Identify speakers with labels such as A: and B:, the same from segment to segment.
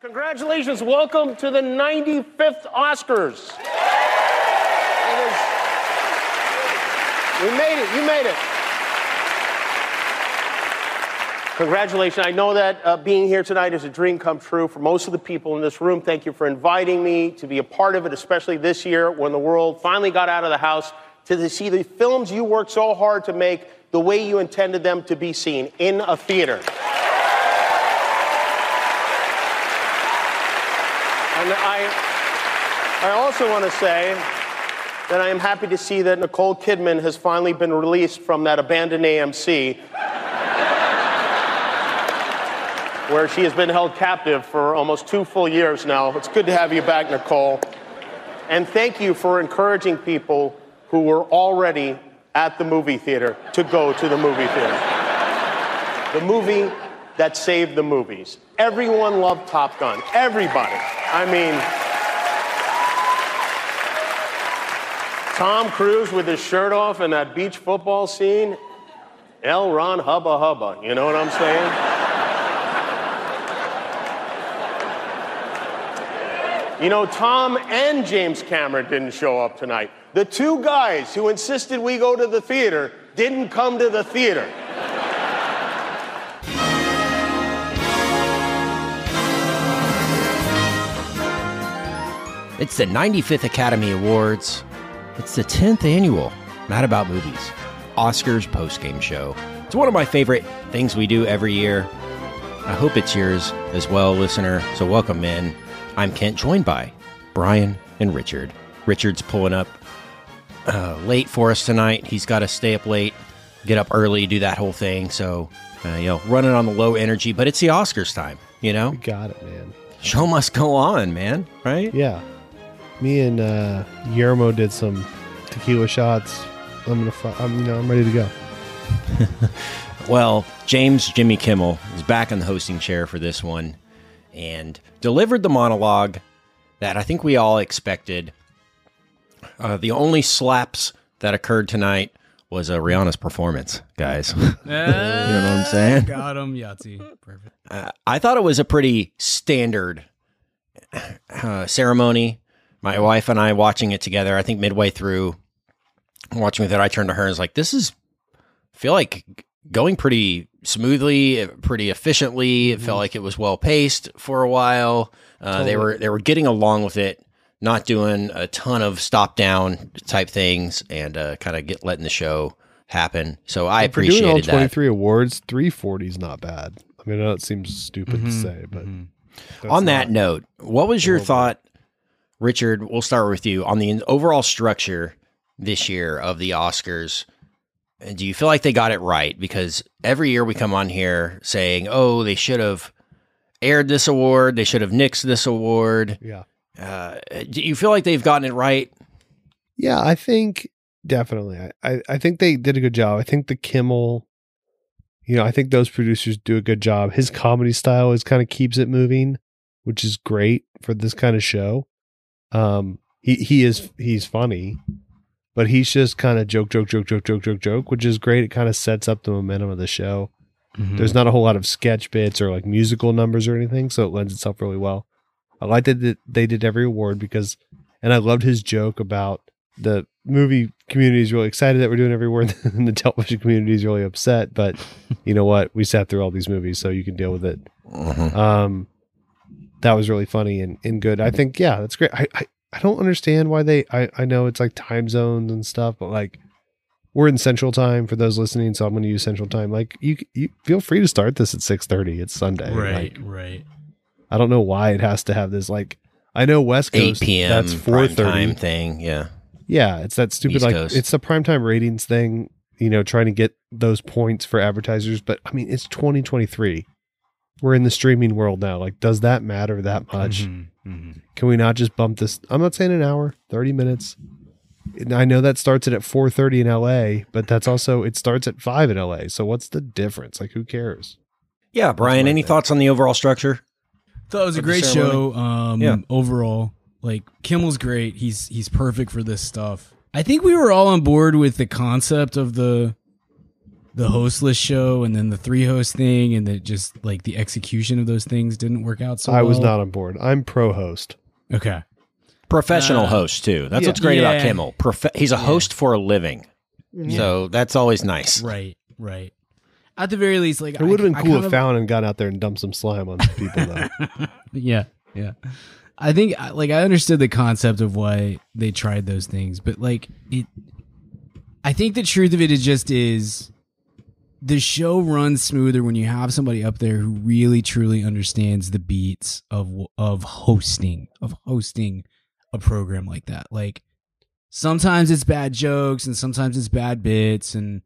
A: Congratulations. Welcome to the 95th Oscars. Is, we made it. You made it. Congratulations. I know that uh, being here tonight is a dream come true for most of the people in this room. Thank you for inviting me to be a part of it, especially this year when the world finally got out of the house to see the films you worked so hard to make the way you intended them to be seen in a theater. And I, I also want to say that I am happy to see that Nicole Kidman has finally been released from that abandoned AMC where she has been held captive for almost two full years now. It's good to have you back, Nicole. And thank you for encouraging people who were already at the movie theater to go to the movie theater. The movie that saved the movies. Everyone loved Top Gun. Everybody. I mean, Tom Cruise with his shirt off in that beach football scene. L. Ron Hubba Hubba. You know what I'm saying? You know, Tom and James Cameron didn't show up tonight. The two guys who insisted we go to the theater didn't come to the theater.
B: It's the 95th Academy Awards. It's the 10th annual Mad About Movies Oscars postgame show. It's one of my favorite things we do every year. I hope it's yours as well, listener. So welcome in. I'm Kent, joined by Brian and Richard. Richard's pulling up uh, late for us tonight. He's got to stay up late, get up early, do that whole thing. So, uh, you know, running on the low energy, but it's the Oscars time, you know?
C: You got it, man.
B: Show must go on, man, right?
C: Yeah me and uh, Guillermo did some tequila shots. I'm gonna, fi- I'm, you know, I'm ready to go.
B: well, James Jimmy Kimmel is back in the hosting chair for this one, and delivered the monologue that I think we all expected. Uh, the only slaps that occurred tonight was uh, Rihanna's performance, guys. you know what I'm saying?
D: Got him, Yahtzee. Perfect.
B: Uh, I thought it was a pretty standard uh, ceremony my wife and I watching it together. I think midway through watching with it, I turned to her and was like, "This is feel like going pretty smoothly, pretty efficiently. It mm-hmm. felt like it was well paced for a while. Uh, totally. They were they were getting along with it, not doing a ton of stop down type things, and uh, kind of get letting the show happen. So I
C: if
B: appreciated
C: doing all
B: twenty
C: three awards. Three forty is not bad. I mean, I know it seems stupid mm-hmm. to say, but
B: mm-hmm. on that note, what was your thought Richard, we'll start with you on the overall structure this year of the Oscars. Do you feel like they got it right? Because every year we come on here saying, "Oh, they should have aired this award. They should have nixed this award."
C: Yeah.
B: Uh, do you feel like they've gotten it right?
C: Yeah, I think definitely. I, I, I think they did a good job. I think the Kimmel, you know, I think those producers do a good job. His comedy style is kind of keeps it moving, which is great for this kind of show. Um, he he is he's funny, but he's just kind of joke, joke, joke, joke, joke, joke, joke, which is great. It kind of sets up the momentum of the show. Mm-hmm. There's not a whole lot of sketch bits or like musical numbers or anything, so it lends itself really well. I liked that they did every award because, and I loved his joke about the movie community is really excited that we're doing every award, and the television community is really upset. But you know what? We sat through all these movies, so you can deal with it. Mm-hmm. Um, that was really funny and, and good. I think, yeah, that's great. I, I, I don't understand why they, I, I know it's like time zones and stuff, but like we're in central time for those listening. So I'm going to use central time. Like you, you feel free to start this at 630. It's Sunday.
D: Right.
C: Like,
D: right.
C: I don't know why it has to have this like, I know West Coast
B: 8 p.m. That's 430 thing. Yeah.
C: Yeah. It's that stupid, East like Coast. it's the primetime ratings thing, you know, trying to get those points for advertisers. But I mean, it's 2023 we're in the streaming world now. Like, does that matter that much? Mm-hmm, mm-hmm. Can we not just bump this? I'm not saying an hour, 30 minutes. I know that starts it at 4:30 in LA, but that's also it starts at 5 in LA. So what's the difference? Like who cares?
B: Yeah, Brian, any thing. thoughts on the overall structure?
D: Thought it was a great show um yeah. overall. Like Kimmel's great. He's he's perfect for this stuff. I think we were all on board with the concept of the the hostless show and then the three host thing and that just like the execution of those things didn't work out so
C: I was not on board. I'm pro host.
D: okay
B: Professional
D: Uh,
B: host too. That's
C: yeah.
B: what's great about
D: Yeah.
B: Kimmel. Profe- he's a host for a living, so that's always nice.
D: right right at the very least like
C: It would have been
D: I- I
C: cool if
D: of-
C: Fallon got out there and dumped some slime on people though.
D: yeah yeah i think like i understood the concept of why they tried those things but like it i think the truth of it is just is the show runs smoother when you have somebody up there who really truly understands the beats of of hosting of hosting a program like that. Like sometimes it's bad jokes and sometimes it's bad bits and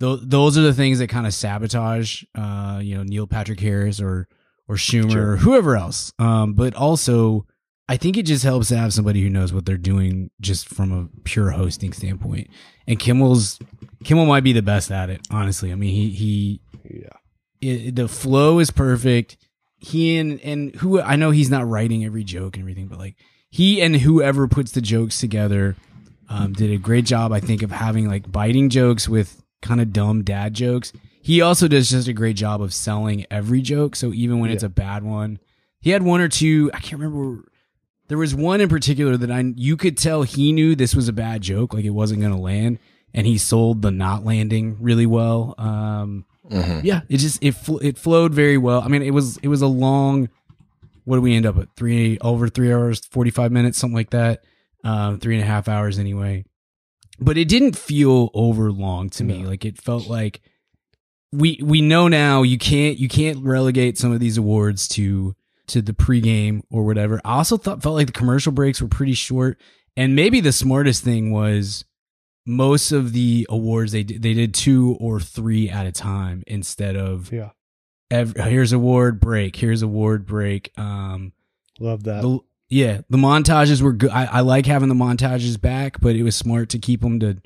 D: th- those are the things that kind of sabotage uh you know Neil Patrick Harris or or Schumer
C: Sure.
D: or whoever else. Um but also I think it just helps to have somebody who knows what they're doing just from a pure hosting standpoint. And Kimmel's Kimmel might be the best at it honestly I mean he he
C: yeah.
D: it, the flow is perfect. He and and who I know he's not writing every joke and everything, but like he and whoever puts the jokes together um, did a great job. I think of having like biting jokes with kind of dumb dad jokes. He also does just a great job of selling every joke. So even when it's a bad one, he had one or two. I can't remember. There was one in particular that I you could tell he knew this was a bad joke, like it wasn't going to land, and he sold the not landing really well. Um,
B: Mhm.
D: yeah, it just it fl- it flowed very well. I mean, it was it was a long. What do we end up at? Three over three hours, forty five minutes, something like that. Um, three and a half hours anyway. But it didn't feel over long to me.
C: No.
D: Like it felt like we we know now you can't you can't relegate some of these awards to to the pregame or whatever. I also thought felt like the commercial breaks were pretty short, and maybe the smartest thing was most of the awards they did, they did two or three at a time instead of
C: Yeah.
D: ev here's award break here's award break um
C: Love that.
D: the, yeah the montages were good I, I like having the montages back but it was smart to keep them to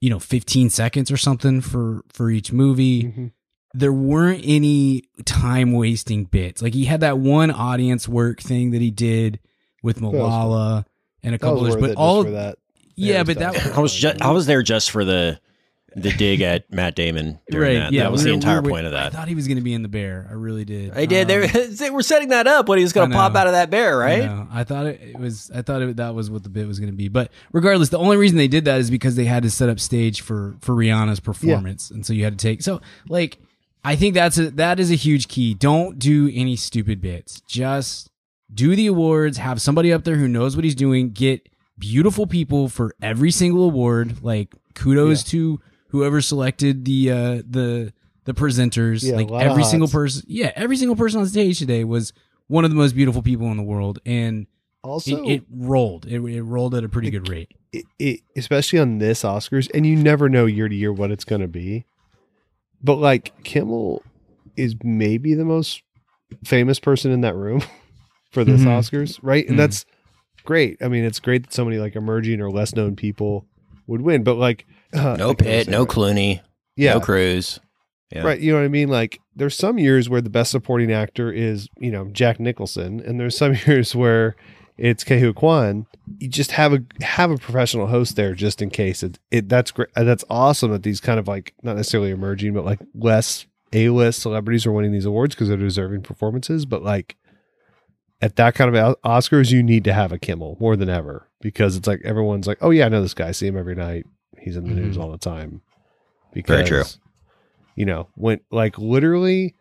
D: you know 15 seconds or something for for each movie
C: Mhm.
D: there weren't any time wasting bits like he had that one audience work thing that he did with
C: was
D: malala and a couple others but all
C: for that.
D: Yeah
C: Yeah,
D: but that
C: stuff.
B: I was just I was there just for the the dig at Matt Damon during that. that was
D: we
B: the entire
D: we were-
B: point of that.
D: I thought he was going to be in the bear. I really did.
B: I did.
D: Um,
B: They, they were setting that up when he was going to pop out of that bear, right?
D: know. I thought it, it was. I thought it, that was what the bit was going to be. But regardless, the only reason they did that is because they had to set up stage for for Rihanna's performance, and so you had to take. So like, I think that's a that is a huge key. Don't do any stupid bits. Just do the awards. Have somebody up there who knows what he's doing. Get beautiful people for every single award. Like kudos to whoever selected the uh the the presenters.
C: Yeah,
D: like every single person. Yeah, every single person on stage today was one of the most beautiful people in the world, and
C: Also,
D: it, it rolled. It, it rolled at a pretty good rate.
C: it, it, especially on this Oscars, and you never know year to year what it's going to be. But like Kimmel is maybe the most famous person in that room for this
D: Mhm.
C: Oscars, right? And
D: Mhm.
C: that's great. I mean, it's great that so many like emerging or less known people would win. But like, uh,
B: No Pitt, no
C: it.
B: Clooney,
C: yeah,
B: no Cruz. Yeah.
C: right. You know what I mean? Like, there's some years where the best supporting actor is you know Jack Nicholson, and there's some years where it's Ke Huy Quan. You just have a have a professional host there just in case. It, it that's great. That's awesome that these kind of like not necessarily emerging, but like less A list celebrities are winning these awards because they're deserving performances. But like at that kind of Oscars, you need to have a Kimmel more than ever because it's like everyone's like, oh yeah, I know this guy. I see him every night. He's in the news
D: Mhm.
C: all the time. Because
B: Very true.
C: you know, when like literally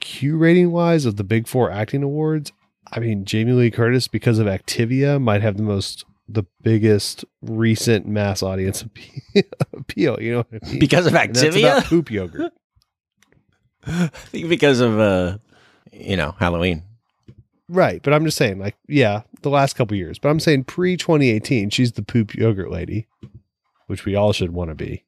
C: Q rating wise of the big four acting awards, I mean, Jamie Lee Curtis, because of Activia, might have the most, the biggest recent mass audience appeal. You know what I mean?
B: Because of
C: And that's about
B: Activia?
C: poop yogurt.
B: I think because of uh you know, Halloween.
C: Right. But I'm just saying, like, yeah, the last couple years. But I'm saying pre 2018, she's the poop yogurt lady, which we all should want to be.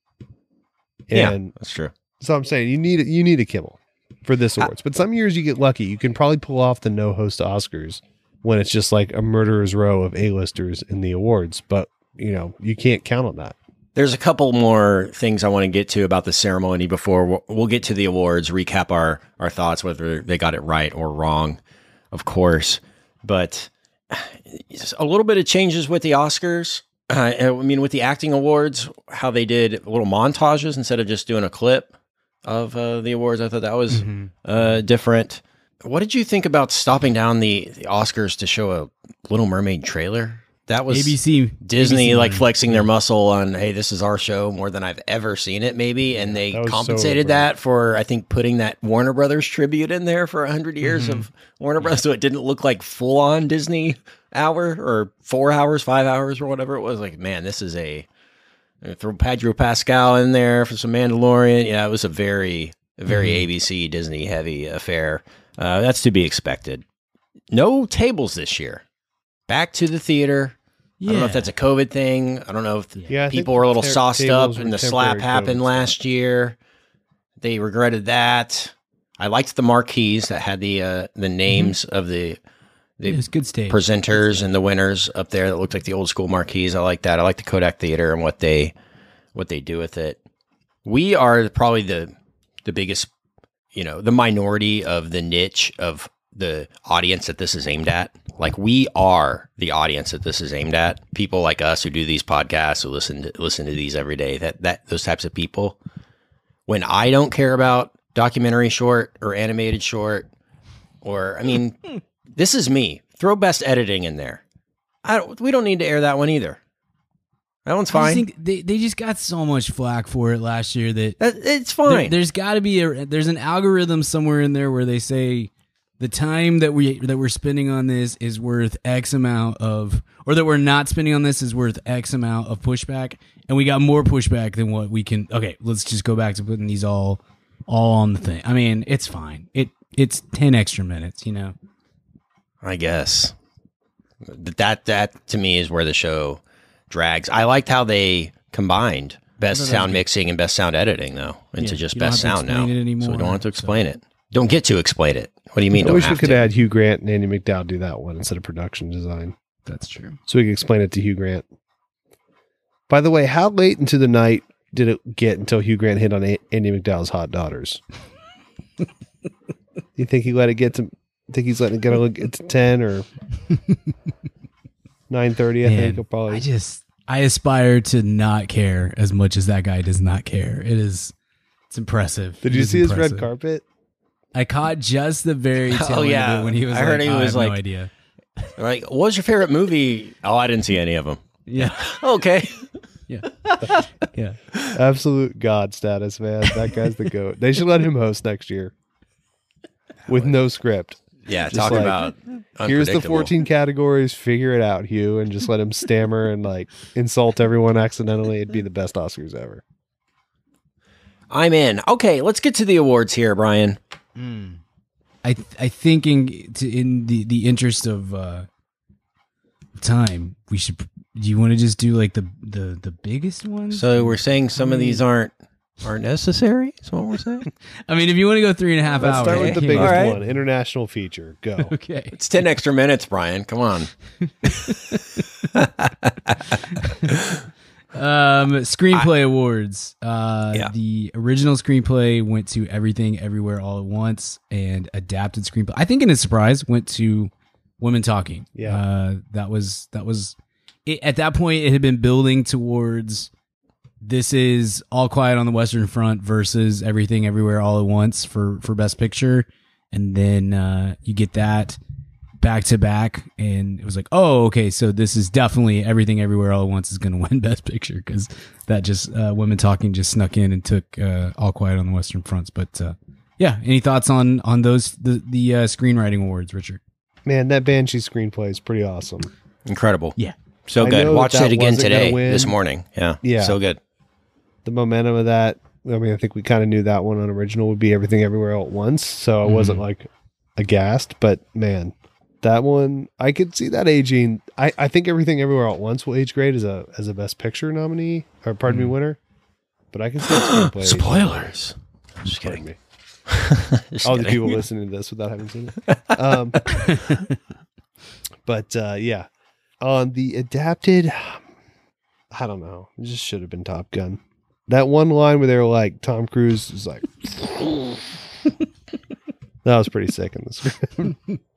B: Yeah.
C: And
B: That's true.
C: So I'm saying you need you need a Kimmel for this awards, but some years you get lucky. You can probably pull off the no host Oscars when it's just like a murderer's row of A-listers in the awards. But you know you can't count on that.
B: There's a couple more things I want to get to about the ceremony before we'll, we'll get to the awards, recap our, our thoughts, whether they got it right or wrong, of course. But a little bit of changes with the Oscars. Uh, I mean, with the acting awards, how they did little montages instead of just doing a clip of uh, the awards, I thought that was
D: Mm-hmm.
B: uh, different. What did you think about stopping down the, the Oscars to show a Little Mermaid trailer? That was
D: ABC
B: Disney
D: ABC
B: like flexing their muscle on, hey, this is our show more than I've ever seen it, maybe. And they
C: that was so
B: compensated that for, I think, putting that Warner Brothers tribute in there for 100 years
D: Mm-hmm.
B: of Warner Brothers. So it didn't look like full on Disney hour or four hours, five hours, or whatever it was. Like, man, this is a. Throw Pedro Pascal in there for some Mandalorian. Yeah, it was a very, very
D: Mm-hmm.
B: ABC Disney heavy affair. Uh, that's to be expected. No tables this year. Back to the theater. I don't know if that's a COVID thing. I don't know if
C: Yeah,
B: people were a little sauced up and the slap happened last year. They regretted that. I liked the marquees that had the uh, the names of the the
D: good stage.
B: presenters and the winners up there that looked like the old school marquees. I like that. I like the Kodak Theater and what they what they do with it. We are probably the the biggest, you know, the minority of the niche of the audience that this is aimed at. Like we are the audience that this is aimed at. People like us who do these podcasts, who listen to listen to these every day. That that those types of people. When I don't care about documentary short or animated short, or I mean, this is me. Throw best editing in there. I don't, we don't need to air that one either. That one's fine.
D: I think they, they just got so much flack for it last year that
B: That, it's
D: there,
B: fine.
D: there's got to be a there's an algorithm somewhere in there where they say the time that we that we're spending on this is worth X amount of, or that we're not spending on this is worth X amount of pushback, and we got more pushback than what we can. Okay, let's just go back to putting these all all on the thing. I mean, it's fine. It it's ten extra minutes, you know.
B: I guess. That that to me is where the show drags. I liked how they combined best sound mixing and best sound editing though into
D: Yeah,
B: just best sound now. so we don't have to explain it. Don't get to explain it. What do you mean?
C: I
B: don't
C: wish we could
B: to?
C: add Hugh Grant and Andie MacDowell do that one instead of production design,
D: That's true.
C: so we can explain it to Hugh Grant. By the way, how late into the night did it get until Hugh Grant hit on A- Andie MacDowell's hot daughters? you think he let it get to? Think he's letting it get to get to ten or nine thirty? I
D: Man,
C: think he'll probably.
D: I just I aspire to not care as much as that guy does not care. It is it's impressive.
C: did
D: It
C: you
D: is
C: see his red carpet?
D: I caught just the very oh, tail
B: Oh,
D: end
B: yeah.
D: of it when he was.
B: I heard
D: like,
B: he
D: "Oh, I
B: was
D: have no idea.
B: Like, what was your favorite movie? Oh, I didn't see any of them.
D: Yeah,
B: Okay.
D: yeah, yeah.
C: Absolute god status, man. That guy's the goat. They should let him host next year with no script.
B: Yeah,
C: Just
B: talking
C: like,
B: about
C: Here's the 14 categories. Figure it out, Hugh, and just let him stammer and like insult everyone accidentally. It'd be the best Oscars ever.
B: I'm in. Okay, let's get to the awards here, Brian.
D: I th- I think in to, in the the interest of uh, time, we should. Do you want to just do like the the the biggest ones?
B: So we're saying some of these aren't aren't necessary. Is what we're saying.
D: I mean, if you want to go three and a half
C: Let's
D: hours,
C: start with the biggest
B: All right.
C: one international feature. Go.
D: Okay.
B: It's ten extra minutes, Brian. Come on.
D: Um, screenplay awards. Uh,
B: Yeah.
D: the original screenplay went to Everything Everywhere All at Once, and adapted screenplay. I think, in a surprise, went to Women Talking.
C: Yeah.
D: uh, that was that was it, at that point. It had been building towards this is All Quiet on the Western Front versus Everything Everywhere All at Once for for Best Picture, and then uh, you get that back to back and it was like oh okay so this is definitely everything everywhere all at once is going to win best picture because that just uh, women talking just snuck in and took uh, all quiet on the western fronts but uh, yeah any thoughts on on those the the uh, screenwriting awards richard
C: Man, that Banshee screenplay is pretty awesome.
B: Incredible.
D: yeah
B: So
C: I
B: good.
C: know that
B: Watched
C: that
B: it again today, this morning. Yeah.
C: Yeah.
B: So good.
C: The momentum of that. I mean, I think we kind of knew that one on original would be everything everywhere all at once. So I wasn't like aghast, but man, that one I could see that aging. I, I think everything everywhere at once will age great as a as a best picture nominee or pardon me winner. But I can see a screenplay. aging.
B: Spoilers. Just
C: Pardon
B: kidding.
C: me.
B: Just
C: all the people listening to this without having seen it. Um, but uh, yeah, on the adapted, I don't know. It just should have been Top Gun. That one line where they were like, Tom Cruise is like, that That was pretty sick in the script.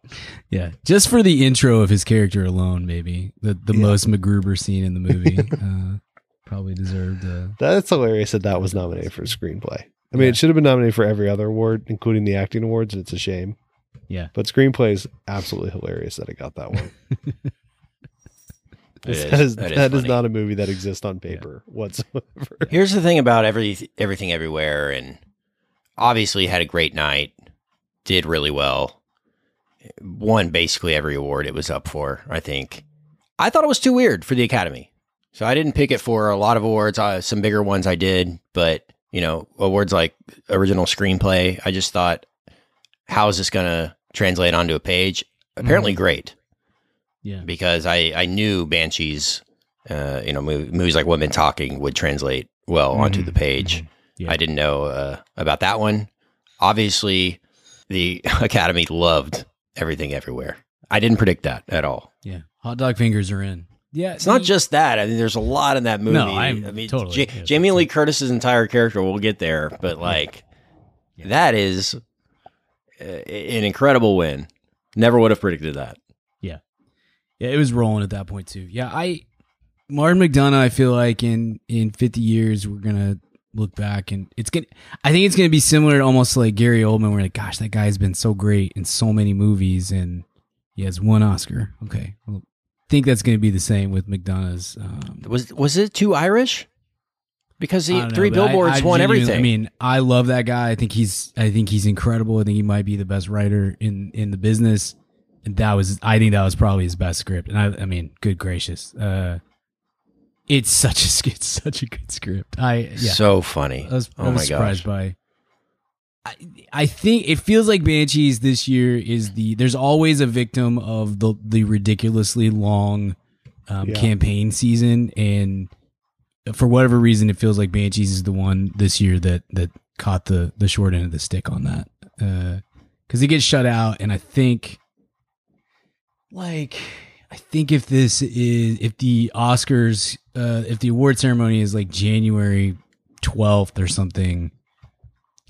D: Yeah, just for the intro of his character alone, maybe the the
C: Yeah.
D: most MacGruber scene in the movie uh, probably deserved. Uh,
C: That's hilarious that that was nominated for screenplay. I mean,
D: Yeah.
C: it should have been nominated for every other award, including the acting awards. It's a shame.
D: yeah,
C: But screenplay is absolutely hilarious that it got that one.
B: It is.
C: that is,
B: That is
C: that is not a movie that exists on paper whatsoever.
B: Here's the thing about every everything everywhere, and obviously had a great night, did really well, won basically every award it was up for. I think. I thought it was too weird for the Academy, so I didn't pick it for a lot of awards. Uh, some bigger ones I did, but you know, awards like original screenplay, I just thought, how is this going to translate onto a page? Apparently, great
D: yeah,
B: because I, I knew Banshees, uh, you know, mov- movies like Women Talking would translate well onto
D: Mhm,
B: the page.
D: mhm, yeah.
B: I didn't know uh, about that one. Obviously, the Academy loved everything everywhere. I didn't predict that at all.
D: yeah. Hot dog fingers are in. Yeah,
B: It's not just that. I mean, there's a lot in that movie.
D: No, I'm
B: I mean,
D: totally-
B: Ja-
D: yeah,
B: Jamie Lee. Curtis's entire character. We'll get there, but like,
D: Yeah.
B: that is uh, an incredible win. Never would have predicted that.
D: Yeah, yeah, it was rolling at that point too. Yeah, I Martin McDonagh. I feel like in in fifty years we're gonna look back and it's gonna. I think it's gonna be similar to almost like Gary Oldman. We're like, gosh, that guy's been so great in so many movies, and he has one Oscar. Okay, well, I think that's gonna be the same with McDonagh's. Um,
B: Was was it too Irish? Because
D: don't know,
B: three
D: but I-
B: billboards
D: I
B: won everything.
D: I mean, I love that guy. I think he's I think he's incredible. I think he might be the best writer in in the business. And that was I think that was probably his best script. And I I mean, good gracious. Uh it's such a it's such a good script. I yeah.
B: so funny.
D: I was, I
B: oh
D: was
B: my
D: surprised
B: gosh.
D: by I, I think it feels like Banshees this year is the there's always a victim of the the ridiculously long um,
C: Yeah.
D: campaign season and for whatever reason it feels like Banshees is the one this year that that caught the the short end of the stick on that because he gets shut out and I think like I think if this is if the Oscars uh if the award ceremony is like January 12th or something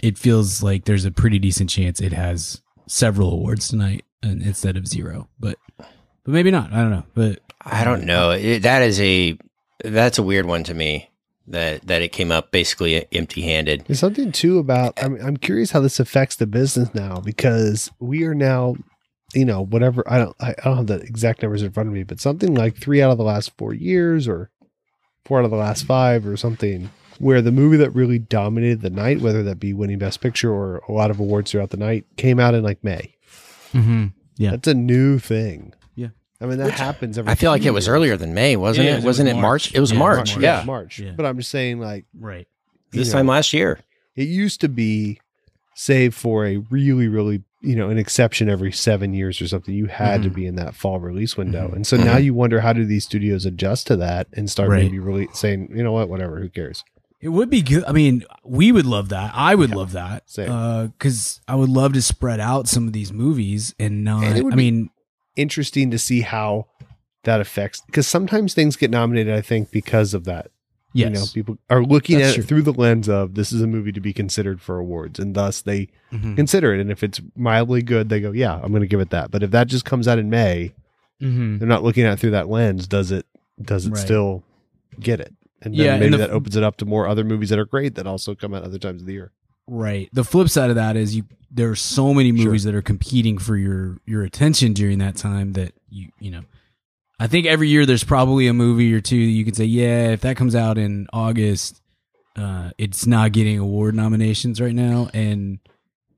D: it feels like there's a pretty decent chance it has several awards tonight instead of zero but but maybe not I don't know but
B: I don't know. It, that is a that's a weird one to me. That that it came up basically empty handed.
C: There's something too about. I'm I'm curious how this affects the business now because we are now, you know, whatever. I don't I, I don't have the exact numbers in front of me, but something like three out of the last four years or four out of the last five or something, where the movie that really dominated the night, whether that be winning Best Picture or a lot of awards throughout the night, came out in like May.
D: mm-hmm. Yeah.
C: That's a new thing.
D: Yeah.
C: I mean that happens every.
B: I feel like
C: few
B: it was earlier than May, wasn't
D: Yeah,
B: it?
D: it was
B: Wasn't it
D: March.
B: March? It was
D: Yeah,
B: March.
D: March.
B: Yeah.
C: March.
D: Yeah.
C: But I'm just saying, like
D: right
C: you
B: This
C: know,
B: time last year.
C: It used to be, save for a really, really, you know, an exception every seven years or something, you had to
D: Mhm.
C: be in that fall release window.
D: Mhm.
C: And so now you wonder how do these studios adjust to that and start
D: Right.
C: maybe really saying, you know what, whatever, who cares?
D: It would be good. I mean, we would love that. I would
C: Yeah,
D: love that. Because I would love to spread out some of these movies and not.
C: And
D: I mean,
C: Interesting to see how that affects because sometimes things get nominated, I think, because of that.
D: Yes.
C: You know, people are looking
D: That's
C: at
D: true.
C: it through the lens of this is a movie to be considered for awards, and thus they
D: Mhm.
C: consider it. And if it's mildly good, they go, "Yeah, I'm going to give it that." But if that just comes out in May,
D: Mhm.
C: they're not looking at it through that lens. Does it? Does it
D: Right.
C: still get it? And then
D: Yeah, and
C: maybe
D: the-
C: that opens it up to more other movies that are great that also come out other times of the year.
D: Right. The flip side of that is you there are so many
C: Sure.
D: movies that are competing for your your attention during that time that you you know I think every year there's probably a movie or two that you can say, yeah, if that comes out in August, uh, it's not getting award nominations right now, and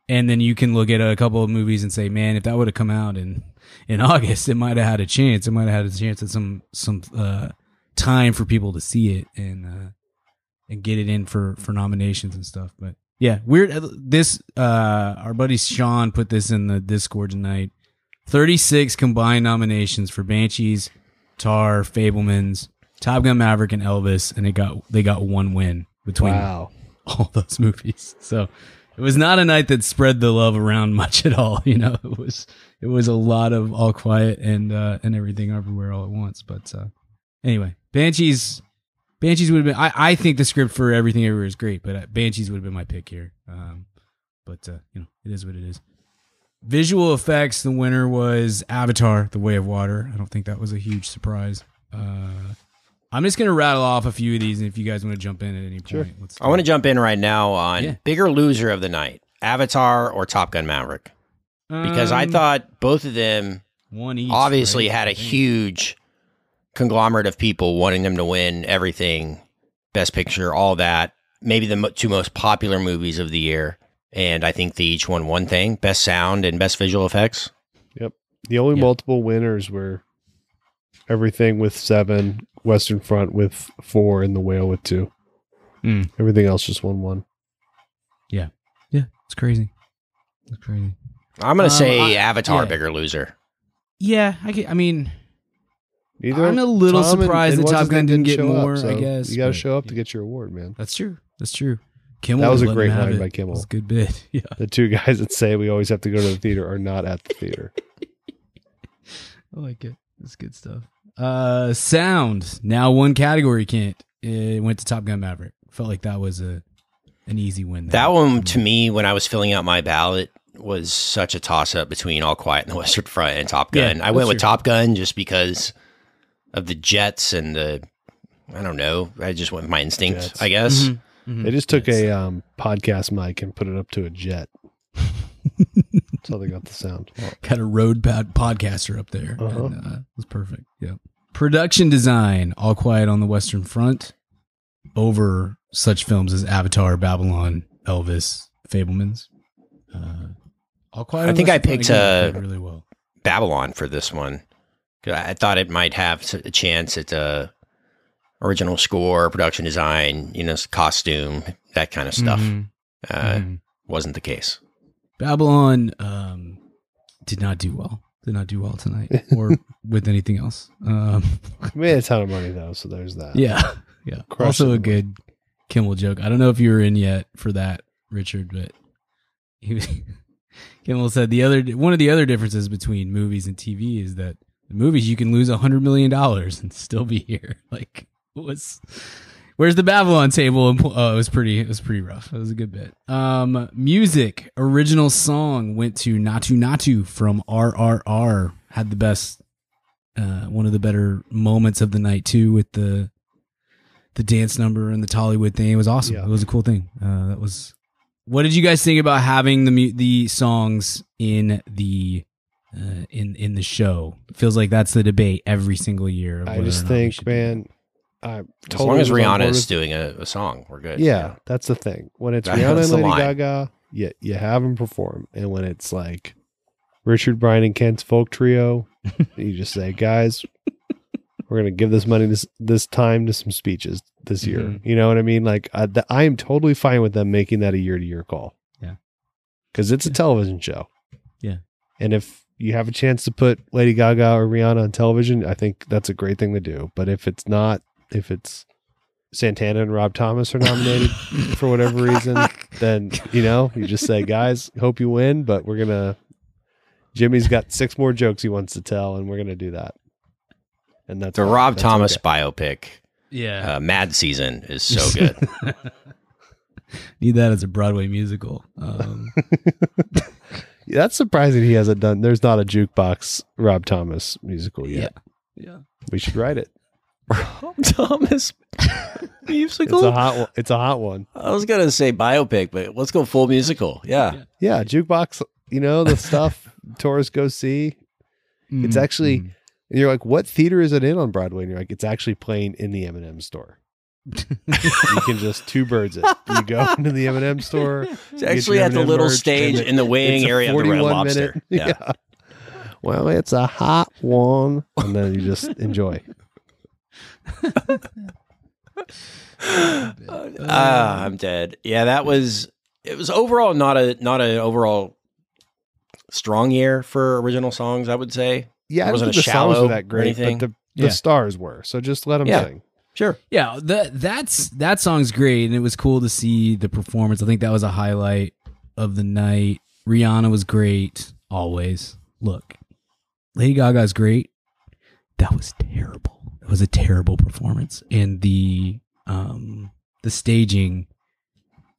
D: and then you can look at a couple of movies and say, man, if that would have come out in in August, it might have had a chance. It might have had a chance at some some uh, time for people to see it and uh, and get it in for for nominations and stuff. But yeah, weird. uh, This uh, our buddy Sean put this in the Discord tonight. Thirty six combined nominations for Banshees, Tar, Fabelmans, Top Gun Maverick, and Elvis, and it got they got one win between
C: Wow.
D: all those movies. So it was not a night that spread the love around much at all. You know, it was it was a lot of all quiet and uh, and everything everywhere all at once. But uh, anyway, Banshees Banshees would have been. I, I think the script for everything everywhere is great, but uh, Banshees would have been my pick here. Um, but uh, you know, it is what it is. Visual effects, the winner was Avatar: The Way of Water. I don't think that was a huge surprise. Uh, I'm just gonna rattle off a few of these, and if you guys want to jump in at any point,
C: Sure.
D: let's.
B: I want to jump in right now on
D: Yeah.
B: bigger loser of the night, Avatar or Top Gun Maverick, because I
D: Um,
B: thought both of them
D: one each
B: obviously
D: right?
B: had a huge conglomerate of people wanting them to win everything, Best Picture, all that. Maybe the mo- two most popular movies of the year, and I think they each won one thing: Best Sound and Best Visual Effects. Yep.
C: The only
D: Yeah.
C: multiple winners were everything with seven, Western Front with four, and the Whale with two.
D: Mm.
C: Everything else just won one.
D: Yeah, Yeah. it's crazy. It's crazy.
B: I'm going
D: Um,
B: to say
D: I-
B: Avatar
D: yeah.
B: bigger loser.
D: Yeah, I, get- I mean,
C: Either
D: I'm a little
C: Tom
D: surprised
C: and
D: that Top
C: his
D: Gun
C: name
D: didn't get
C: show up,
D: more, I guess,
C: you got to show up to get your award, man.
D: that's true. That's true. Kimmel
C: That was a great line
D: it.
C: by Kimmel.
D: That was a good bit. Yeah.
C: The two guys that say we always have to go to the theater are not at the theater.
D: I like it. It's good stuff. Uh, sound now one category. Kent it went to Top Gun Maverick. Felt like that was a an easy win. there.
B: That one to me, when I was filling out my ballot, was such a toss up between All Quiet on the Western Front and Top
D: Yeah,
B: Gun. I went
D: that's
B: with
D: true.
B: Top Gun just because of the jets and the. I don't know. I just went with my instinct,
C: Jets.
B: I guess.
D: Mhm. Mhm.
C: They just took
D: Yes.
C: a um, podcast mic and put it up to a jet. That's how they got the sound.
D: got a road pod- podcaster up there.
C: Uh-huh.
D: And, uh, it was perfect. Yeah. Production design, All Quiet on the Western Front, over such films as Avatar, Babylon, Elvis, Fabelmans. Uh, All Quiet.
B: I
D: on the
B: think I
D: Western Front,
B: picked,
D: again,
B: uh,
D: really well.
B: Babylon for this one. I thought it might have a chance at uh, original score, production design, you know, costume, that kind of stuff.
D: Mhm.
B: Uh,
D: Mhm.
B: Wasn't the case.
D: Babylon um, did not do well. Did not do well tonight, or with anything else. Um,
C: made a ton of money though, so there's that.
D: yeah, yeah.
C: Crushed
D: also
C: it.
D: a good Kimmel joke. I don't know if you were in yet for that, Richard, but he was, Kimmel said the other one of the other differences between movies and TV is that movies you can lose a hundred million dollars and still be here. Like, what's where's the Babylon table? Oh, it was pretty. It was pretty rough. It was a good bit. Um, music original song went to Naatu Naatu from RRR. Had the best, uh, one of the better moments of the night too with the the dance number and the Tollywood thing. It was awesome.
C: Yeah.
D: It was a cool thing. Uh, that was. What did you guys think about having the the songs in the uh, in in the show? Feels like that's the debate every single year.
C: I just
D: or not we
C: think,
D: should do that.
C: man, I
B: As long as Rihanna is doing a, a song, we're good.
C: Yeah, that's the thing. When it's
B: That's
C: Rihanna and Lady
B: line.
C: Gaga, you, you have them perform. And when it's like Richard Brian and Kent's folk trio, you just say, guys, we're going to give this money this this time to some speeches this year.
D: Mhm.
C: You know what I mean? Like, I, th- I am totally fine with them making that a year to year call.
D: Yeah.
C: Because it's a television show.
D: Yeah.
C: And if you have a chance to put Lady Gaga or Rihanna on television, I think that's a great thing to do. But if it's not, if it's Santana and Rob Thomas are nominated for whatever reason, then you know you just say, guys, hope you win, but we're gonna. Jimmy's got six more jokes he wants to tell, and we're gonna do that. And that's
B: The
C: fine.
B: Rob
C: That's
B: Thomas
C: okay.
B: biopic,
D: Yeah.
B: uh, Mad Season, is so good.
D: Need that as a Broadway musical. Um,
C: That's surprising. He hasn't done. There's not a jukebox Rob Thomas musical
D: yeah.
C: yet.
D: Yeah.
C: We should write it.
B: Rob Thomas
C: It's
B: musical.
C: a hot. One. It's a hot one.
B: I was gonna say biopic, but let's go full musical. Yeah,
D: Yeah.
C: Yeah, jukebox. You know the stuff tourists go see. It's actually-
D: Mm.
C: And you're like, what theater is it in on Broadway? And you're like, it's actually playing in the M&M store. you can just two birds it. You go into the M&M store.
B: it's actually at the
C: M&M
B: little
C: merch,
B: stage
C: and
B: in the waiting area of the Red
C: 41
B: Lobster.
C: minute-
B: Yeah.
C: Well, it's a hot one, and then you just enjoy.
B: Ah, I'm dead. Yeah, that was. It was overall not a not an overall strong year for original songs. I would say.
C: Yeah,
B: It wasn't
C: wasn't
B: a
C: the songs
B: shallow
C: were that
B: or
C: great,
B: anything.
C: but the, the
D: Yeah.
C: stars were. So just let them
B: Yeah.
C: sing.
B: Sure.
D: Yeah, that that's that song's great, and it was cool to see the performance. I think that was a highlight of the night. Rihanna was great, always. Look, Lady Gaga's great. That was terrible. It was a terrible performance, and the um the staging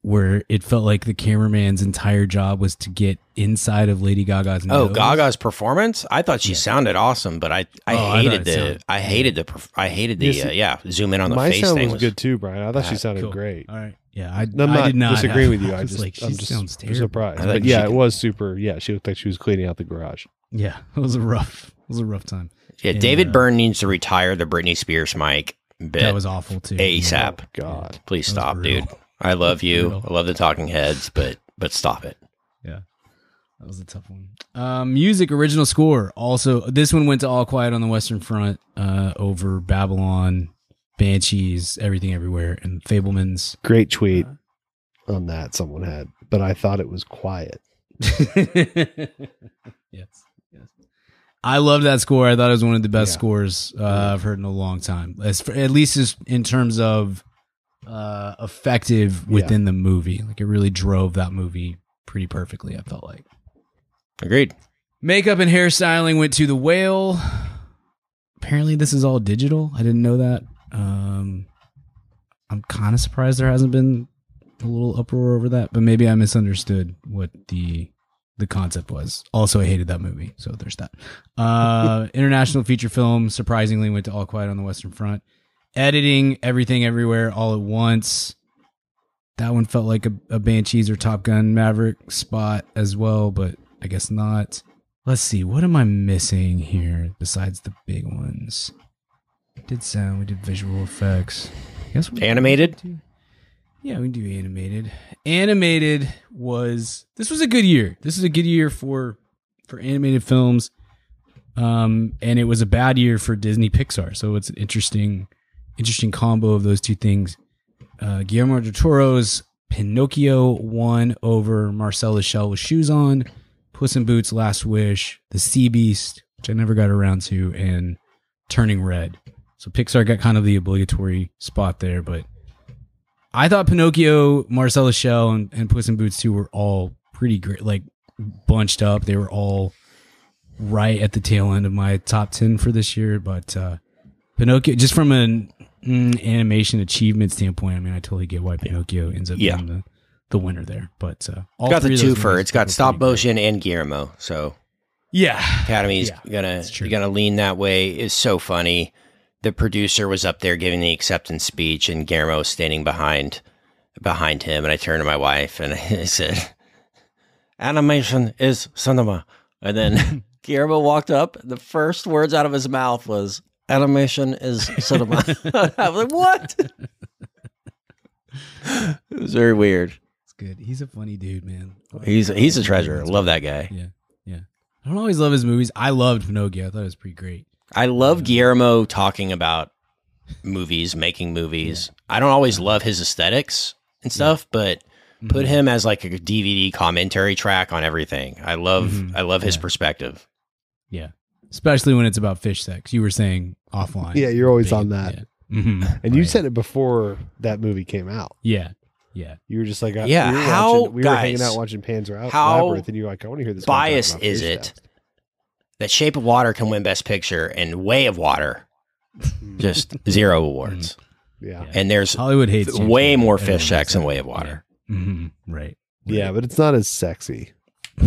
D: where it felt like the cameraman's entire job was to get inside of Lady Gaga's
B: Oh. Gaga's performance! I thought she sounded awesome, but I I
D: Oh,
B: hated
D: it
B: the
D: sounded-
B: I hated the perf- I hated the
C: Yes,
B: uh, yeah zoom in on the
C: My
B: face
C: sound
B: thing
C: was good too, Brian. I thought she sounded
D: Cool.
C: great.
D: All right. Yeah, I,
C: I'm
D: I
C: not,
D: did not
C: disagreeing with you.
D: I
C: I
D: was
C: just,
D: like, she
C: I'm just
D: sounds terrible.
C: surprised.
B: I think
C: But yeah, it was super. Yeah, she looked like she was cleaning out the garage.
D: Yeah, it was a rough, it was a rough time.
B: Yeah, David Byrne needs to retire the Britney Spears mic bit
D: That was awful too.
B: ASAP.
C: Oh, God.
B: Please
D: That was
B: stop,
D: brutal.
B: dude. I love you.
D: brutal.
B: I love the Talking Heads, but but stop it.
D: Yeah. That was a tough one. Um, music original score. Also, this one went to All Quiet on the Western Front uh, over Babylon, Banshees, Everything Everywhere, and Fabelmans.
C: Great tweet on that someone had, but I thought it was quiet.
D: yes. I love that score. I thought it was one of the best
C: Yeah.
D: scores uh, I've heard in a long time. As for, at least as in terms of uh, effective within the movie. Like it really drove that movie pretty perfectly. I felt like.
B: Agreed.
D: Makeup and hairstyling went to the whale. Apparently, this is all digital. I didn't know that. Um, I'm kind of surprised there hasn't been a little uproar over that, but maybe I misunderstood what the the concept was. Also, I hated that movie, so there's that. Uh, international feature film surprisingly went to All Quiet on the Western Front. Editing, everything, everywhere, all at once. That one felt like a, a Banshees or Top Gun Maverick spot as well, but I guess not. Let's see, what am I missing here besides the big ones? We did sound, we did visual effects. I guess we
B: Animated?
D: do- Yeah, we can do animated. Animated was this was a good year. This is a good year for for animated films. Um, and it was a bad year for Disney Pixar. So it's an interesting, interesting combo of those two things. Uh, Guillermo del Toro's Pinocchio won over Marcel Shell with Shoes On, Puss in Boots, Last Wish, The Sea Beast, which I never got around to, and Turning Red. So Pixar got kind of the obligatory spot there, but I thought Pinocchio, Marcel the Shell, and, and Puss in Boots 2 were all pretty great, like bunched up. They were all right at the tail end of my top 10 for this year, but uh, Pinocchio, just from an mm, animation achievement standpoint, I mean, I totally get why Pinocchio ends up
B: Yeah.
D: being the, the winner there. But uh, all
B: got the
D: three of those
B: twofer. It's got stop
D: pretty great.
B: motion and Guillermo. So
D: Yeah.
B: Academy's
D: Yeah,
B: gonna gonna lean that way. It's so funny. The producer was up there giving the acceptance speech, and Guillermo was standing behind behind him. And I turned to my wife and I said, "Animation is cinema." And then Guillermo walked up. The first words out of his mouth was, "Animation is cinema." I was like, "What?" it was very weird.
D: It's good. He's a funny dude, man.
B: He's he's a treasure. Love that guy.
D: Yeah. Yeah. I don't always love his movies. I loved Pinocchio. I thought it was pretty great.
B: I love Guillermo talking about movies, making movies. I don't always love his aesthetics and stuff, but
D: Mm-hmm.
B: put him as like a DVD commentary track on everything. I love
D: Mhm.
B: I love his
D: Yeah.
B: perspective.
D: Yeah. Especially when it's about fish sex. You were saying offline.
C: Yeah, you're always
D: Big-
C: on that.
D: Yeah. Mhm.
C: And you
D: Right.
C: said it before that movie came out.
D: Yeah. Yeah.
C: You were just like, uh,
B: Yeah,
C: we were,
B: how-
C: watching, we were hanging
B: guys,
C: out watching Panzer Out
B: how
C: Labyrinth, and you're like, I want to hear this. guy talk
B: biased
C: about
B: is
C: fish
B: it?
C: test.
B: That Shape of Water can win Best Picture and Way of Water just zero awards.
C: Yeah.
B: And there's
D: Hollywood hates James
B: way
D: Cameron.
B: more fish sex
D: hates
B: than. Way of Water.
D: Mhm. Right.
C: Yeah, but it's not as sexy.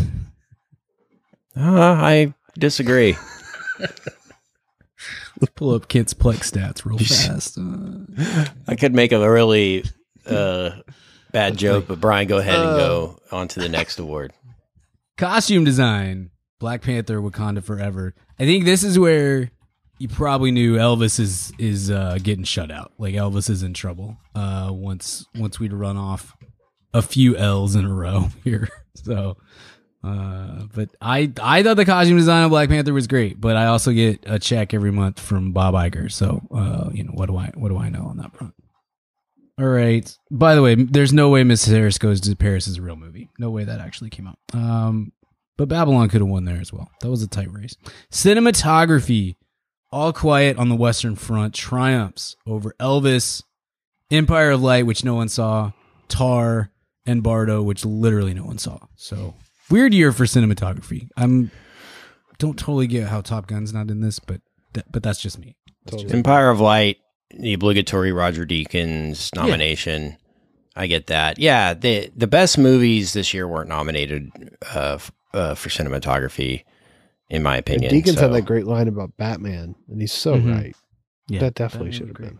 B: Uh, I disagree.
D: Let's pull up Kent's Plex stats real fast. Uh,
B: I could make a really uh, bad joke, but Brian, go ahead and go on to the next award.
D: costume design black panther wakanda forever i think this is where you probably knew elvis is is uh getting shut out like elvis is in trouble uh once once we'd run off a few l's in a row here so uh but i i thought the costume design of black panther was great but i also get a check every month from bob Iger. so uh you know what do i what do i know on that front all right. By the way, there's no way Miss Harris Goes to Paris is a real movie. No way that actually came out. Um, but Babylon could have won there as well. That was a tight race. Cinematography, All Quiet on the Western Front triumphs over Elvis, Empire of Light, which no one saw, Tar, and Bardo, which literally no one saw. So weird year for cinematography. I'm don't totally get how Top Gun's not in this, but that, but that's just me. That's just-
B: Empire of Light, the obligatory Roger Deakins nomination. I get that. Yeah, the the best movies this year weren't nominated uh, f- uh, for cinematography, in my
C: And
B: opinion.
C: Deakins
B: so-
C: had that great line about Batman, and he's so
D: Mhm.
C: right.
D: Yeah,
C: that definitely should have been.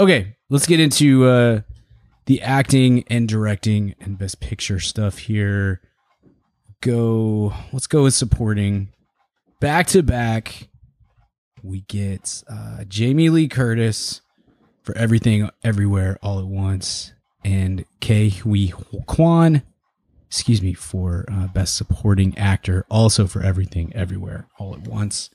D: Okay, let's get into uh, the acting and directing and best picture stuff here. Go, let's go with supporting. Back to back, we get uh, Jamie Lee Curtis for Everything Everywhere All at Once, and Ke Huy Quan, excuse me, for uh, best supporting actor, also for Everything Everywhere All at Once.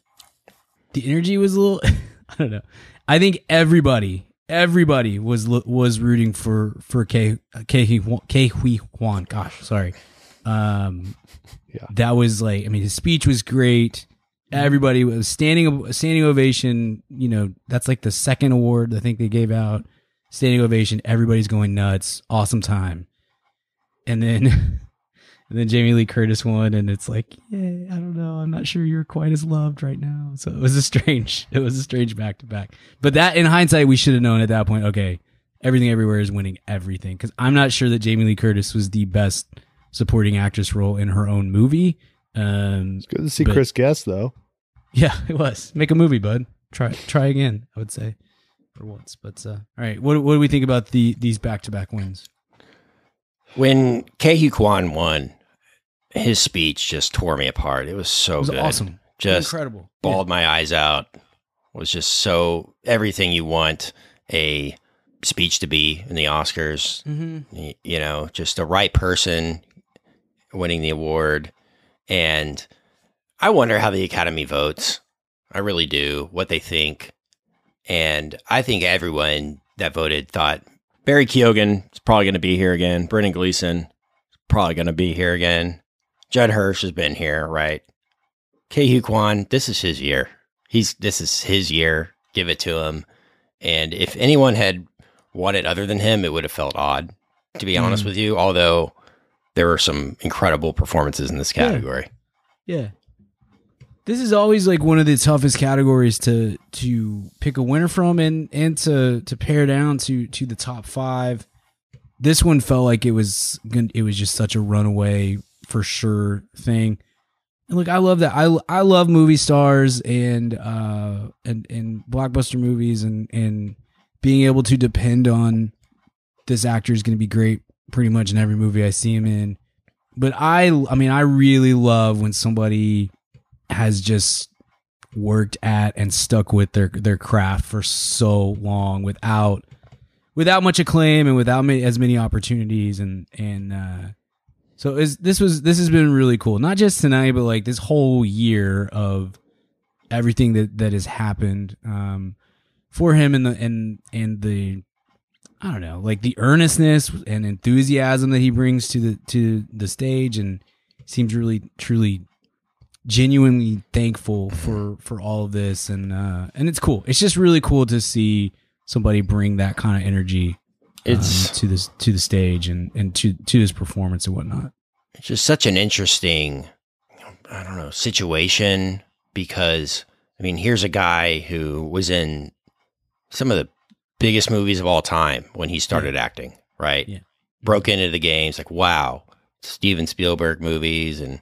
D: The energy was a little, I don't know. I think everybody, everybody was was rooting for for K K K Huy Quan. Gosh, sorry. Um,
C: Yeah.
D: that was like, I mean, his speech was great. Everybody was standing standing ovation. You know, that's like the second award I think they gave out. Standing ovation. Everybody's going nuts. Awesome time. And then, and then Jamie Lee Curtis won, and it's like, yeah, I don't know. I'm not sure you're quite as loved right now. So it was a strange, it was a strange back to back. But that, in hindsight, we should have known at that point. Okay, everything everywhere is winning everything because I'm not sure that Jamie Lee Curtis was the best supporting actress role in her own movie. Um,
C: It's good to see
D: But-
C: Chris Guest though.
D: yeah, it was. Make a movie, bud. Try try again. I would say for once. But uh, all right, what what do we think about the these back to back wins?
B: When Ke Huy Quan won, his speech just tore me apart. It was so
D: It was
B: good.
D: awesome,
B: Just
D: incredible.
B: bawled my eyes out. It Was just so everything you want a speech to be in the Oscars.
D: hmm
B: Y- You know, just the right person winning the award. And I wonder how the Academy votes. I really do, what they think. And I think everyone that voted thought Barry Keoghan is probably going to be here again. Brendan Gleeson is probably going to be here again. Judd Hirsch has been here, right? Ke Huy Quan, this is his year. He's this is his year. Give it to him. And if anyone had won it other than him, it would have felt odd, to be honest
D: Mm.
B: with you. Although there were some incredible performances in this category.
D: Yeah. This is always like one of the toughest categories to to pick a winner from and and to to pare down to to the top 5. This one felt like it was it was just such a runaway for sure thing. And look, I love that. I I love movie stars and uh and and blockbuster movies and and being able to depend on this actor is going to be great pretty much in every movie I see him in. But I I mean I really love when somebody has just worked at and stuck with their their craft for so long without without much acclaim and without as many opportunities and and uh so is this was this has been really cool. Not just tonight but like this whole year of everything that that has happened um for him and the and and the I don't know like the earnestness and enthusiasm that he brings to the to the stage and seems really truly genuinely thankful for for all of this. And uh and it's cool. It's just really cool to see somebody bring that kind of energy
B: It's
D: um, to this to the stage and and to to his performance and whatnot.
B: It's just such an interesting i don't know situation because i mean here's a guy who was in some of the biggest movies of all time when he started acting right?
D: Yeah.
B: broke into the games like wow steven spielberg movies and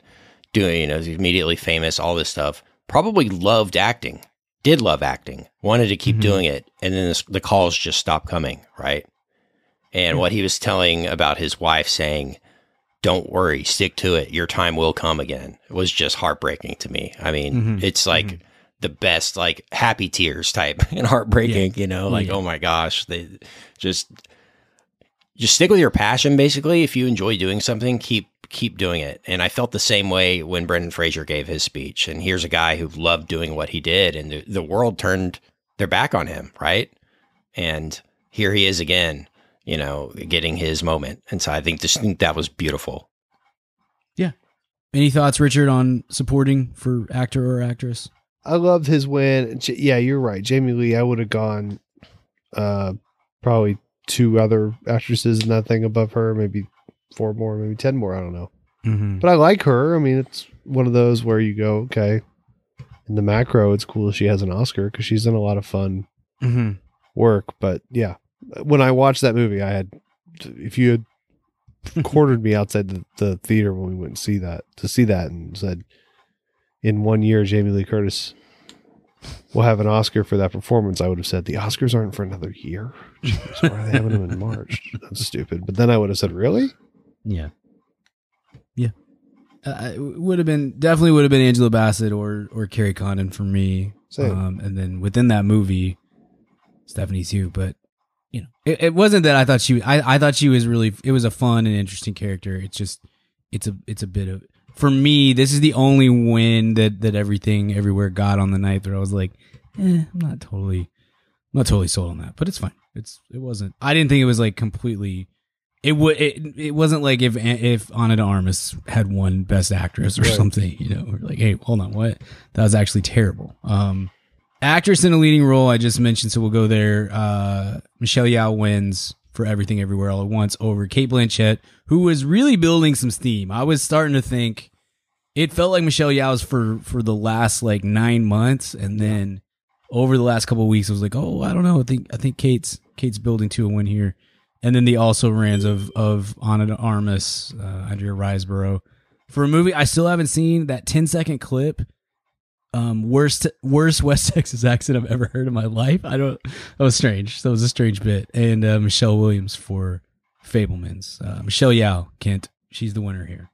B: doing you know he's immediately famous all this stuff. Probably loved acting did love acting wanted to keep
D: Mhm.
B: doing it and then this, the calls just stopped coming right and what he was telling about his wife saying don't worry, stick to it. Your time will come again. It was just heartbreaking to me. I mean,
D: Mhm.
B: it's like
D: Mhm.
B: the best, like happy tears type and heartbreaking, you know, like,
D: Yeah.
B: oh my gosh, they just, just stick with your passion. Basically, if you enjoy doing something, keep, keep doing it. And I felt the same way when Brendan Fraser gave his speech. And here's a guy who loved doing what he did and the, the world turned their back on him. Right. And here he is again you know, getting his moment. And so I think this think that was beautiful. Yeah.
D: Any thoughts, Richard, on supporting for actor or actress?
C: I loved his win. Yeah, you're right. Jamie Lee, I would have gone uh probably two other actresses in that thing above her, maybe four more, maybe ten more, I don't know.
D: Mm-hmm.
C: But I like her. I mean, it's one of those where you go, okay. In the macro, it's cool she has an Oscar because she's done a lot of fun
D: Mm-hmm.
C: work. But yeah, when I watched that movie, I had, if you had quartered me outside the, the theater when we went and see that, to see that and said, in one year, Jamie Lee Curtis will have an Oscar for that performance, I would have said, the Oscars aren't for another year. Jeez, why are they having them in March? That's stupid. But then I would have said, really?
D: Yeah. Yeah. Uh, it would have been definitely would have been Angela Bassett or or Kerry Condon for me.
C: Same.
D: Um, and then within that movie, Stephanie Hsu. But you know, it, it wasn't that I thought she. I I thought she was really. It was a fun and interesting character. It's just it's a it's a bit of for me. This is the only win that that everything everywhere got on the night where I was like, eh, I'm not totally, I'm not totally sold on that. But it's fine. It's it wasn't. I didn't think it was like completely it would. It, it wasn't like if if Ana de Armas had won Best Actress or
C: Right.
D: something. You know, like, hey, hold on, what? That was actually terrible. Um, actress in a leading role, I just mentioned, so we'll go there. Uh, Michelle Yeoh wins for Everything Everywhere All at Once over Cate Blanchett, who was really building some steam. I was starting to think it felt like Michelle Yeoh's for for the last like nine months, and then over the last couple weeks, I was like, oh, I don't know. I think I think Kate's Kate's building to a win here and then the also rans of of Ana de Armas, uh, Andrea Riseborough. For a movie I still haven't seen, that 10 second clip, um, worst worst West Texas accent I've ever heard in my life. I don't. That was strange. That was a strange bit. And uh, Michelle Williams for Fabelmans. Uh, Michelle Yeoh, Kent. She's the winner here.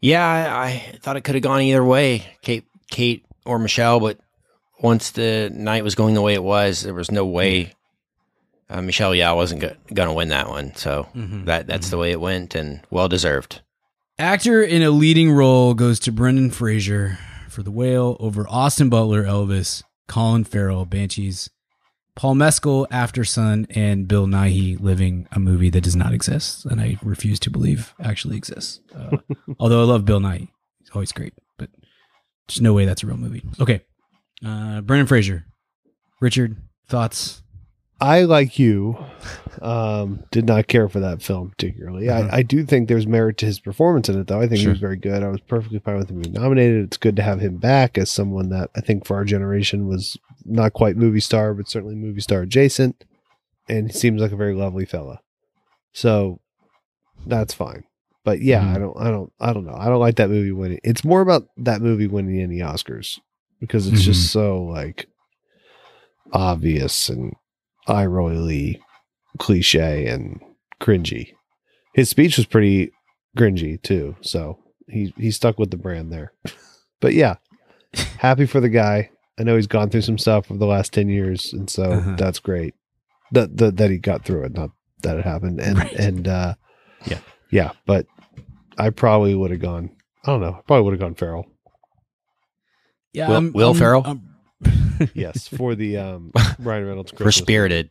B: Yeah, I, I thought it could have gone either way, Kate, Kate or Michelle. But once the night was going the way it was, there was no way uh, Michelle Yeoh wasn't go- going to win that one. So
D: Mhm.
B: that that's the way it went, and well deserved.
D: Actor in a leading role goes to Brendan Fraser for The Whale over Austin Butler, Elvis, Colin Farrell, Banshees, Paul Mescal, Aftersun, and Bill Nighy living a movie that does not exist and I refuse to believe actually exists. Uh, although I love Bill Nighy. He's always great, but there's no way that's a real movie. Okay. Uh, Brendan Fraser. Richard, thoughts?
C: I, like you, um, did not care for that film particularly. I, I do think there's merit to his performance in it, though. I think
D: Sure.
C: he was very good. I was perfectly fine with him being nominated. It's good to have him back as someone that I think for our generation was not quite movie star, but certainly movie star adjacent. And he seems like a very lovely fella. So that's fine. But yeah,
D: Mhm.
C: I don't, I don't, I don't know. I don't like that movie winning. It's more about that movie winning any Oscars because it's just so like obvious and eye roily cliche and cringy. His speech was pretty cringy too, so he he stuck with the brand there. But yeah, happy for the guy. I know he's gone through some stuff over the last ten years, and so
D: Uh-huh.
C: that's great. That that that he got through it, not that it happened. And
D: Right.
C: and uh,
D: Yeah.
C: yeah. But I probably would have gone. I don't know. I probably would have gone Farrell.
D: Yeah,
B: Will- Will Ferrell?
D: I'm-
C: Yes, for the um, Ryan Reynolds
B: For
C: Christmas.
B: Spirited,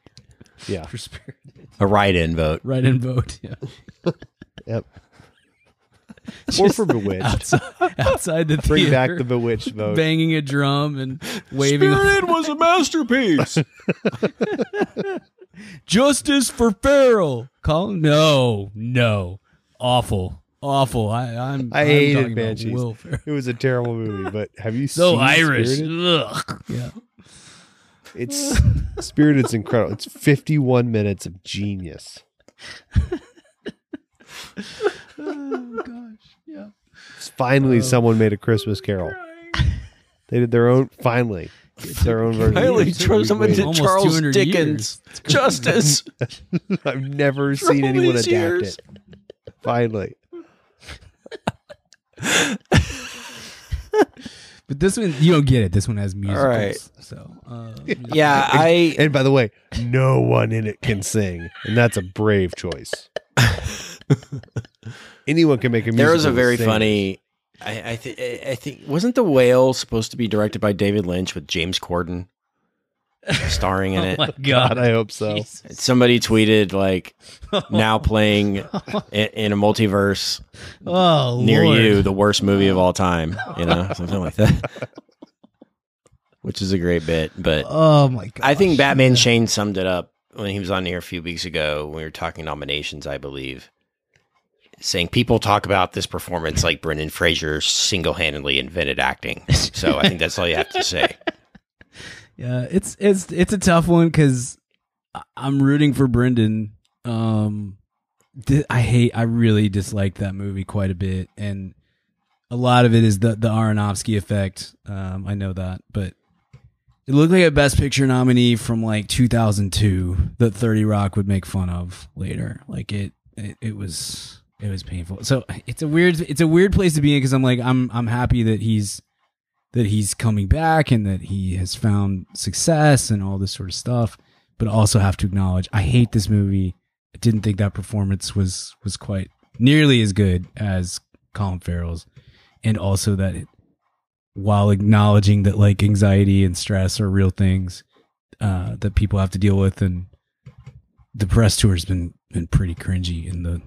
C: Yeah.
D: for Spirit.
B: a write-in vote.
D: Right in vote. Yeah.
C: Yep. Or for Bewitched.
D: outside, outside the theater.
C: Bring back the Bewitched vote.
D: banging a drum and waving. a-
B: was a masterpiece.
D: Justice for Farrell. Call no, no, awful, awful. I, I'm.
C: I
D: I'm
C: hated
D: talking
C: Banshees.
D: Will
C: It was a terrible movie, but have you
D: So
C: seen
D: Irish.
C: Spirited?
D: Ugh. Yeah.
C: It's Spirited's incredible. It's 51 minutes of genius.
D: Oh gosh. Yeah.
C: It's finally
D: Oh.
C: someone made a Christmas Carol. They did their own. Finally, it's their own version.
B: Finally,
C: We've
B: throw someone
C: waited.
B: to Charles Dickens. Justice.
C: I've never
B: For
C: seen anyone adapt
B: years.
C: it. Finally,
D: But this one, you don't get it. This one has musicals.
B: right.
D: So. Uh,
B: yeah, I
C: and by the way, no one in it can sing, and that's a brave choice. Anyone can make a musical.
B: there was a very
C: singing.
B: funny. I I, th- I think wasn't the whale supposed to be directed by David Lynch with James Corden, starring in
D: Oh
B: it.
D: my
C: God,
D: god!
C: I hope so.
D: Jesus.
B: Somebody tweeted like oh now playing in, in a multiverse
D: Oh,
B: near
D: Lord.
B: you, the worst movie of all time. You know, something like that. Which is a great bit, but
D: Oh my god!
B: I think Batman Shane summed it up when he was on here a few weeks ago when we were talking nominations, I believe. Saying people talk about this performance like Brendan Fraser single handedly invented acting. So I think that's all you have to say.
D: Yeah, it's it's it's a tough one because I'm rooting for Brendan. Um, I hate, I really dislike that movie quite a bit, and a lot of it is the the Aronofsky effect. Um, I know that, but it looked like a Best Picture nominee from like 2002 that 30 Rock would make fun of later. Like it, it, it was it was painful. So it's a weird it's a weird place to be in because I'm like I'm I'm happy that he's that he's coming back and that he has found success and all this sort of stuff. But also have to acknowledge I hate this movie. I didn't think that performance was was quite nearly as good as Colin Farrell's, and also that it, while acknowledging that like anxiety and stress are real things uh, that people have to deal with, and the press tour has been been pretty cringy, and the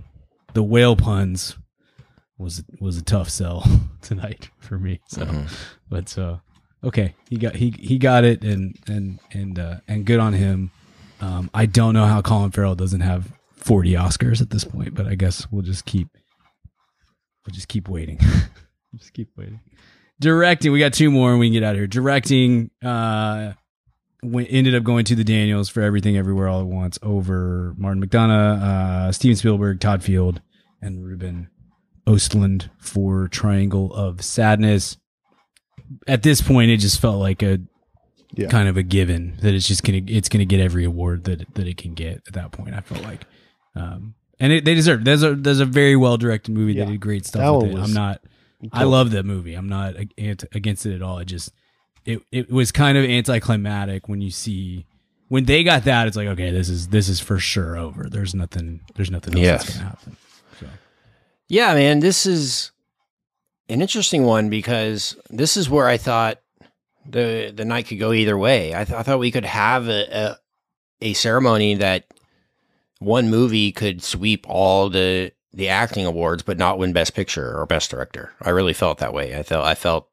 D: the whale puns was was a tough sell tonight for me. So,
B: Mhm.
D: But uh, okay, he got he he got it, and and and uh, and good on him. Um, I don't know how Colin Farrell doesn't have forty Oscars at this point, but I guess we'll just keep we'll just keep waiting. just keep waiting. Directing, we got two more, and we can get out of here. Directing, uh, went, ended up going to the Daniels for Everything Everywhere All at Once over Martin McDonagh, uh, Steven Spielberg, Todd Field, and Ruben Östlund for Triangle of Sadness. At this point, it just felt like a
C: Yeah.
D: kind of a given that it's just gonna it's gonna get every award that that it can get. At that point, I felt like, um, and it, they deserve. There's a there's a very well directed movie.
C: Yeah.
D: They did great stuff with it. I'm not. I love that movie. I'm not against it at all. It just it it was kind of anticlimactic when you see when they got that. It's like okay, this is this is for sure over. There's nothing. There's nothing else
B: Yes.
D: that's gonna happen.
B: Yeah, man, this is an interesting one because this is where I thought the the night could go either way. I, th- I thought we could have a, a a ceremony that one movie could sweep all the the acting awards, but not win Best Picture or Best Director. I really felt that way. I felt I felt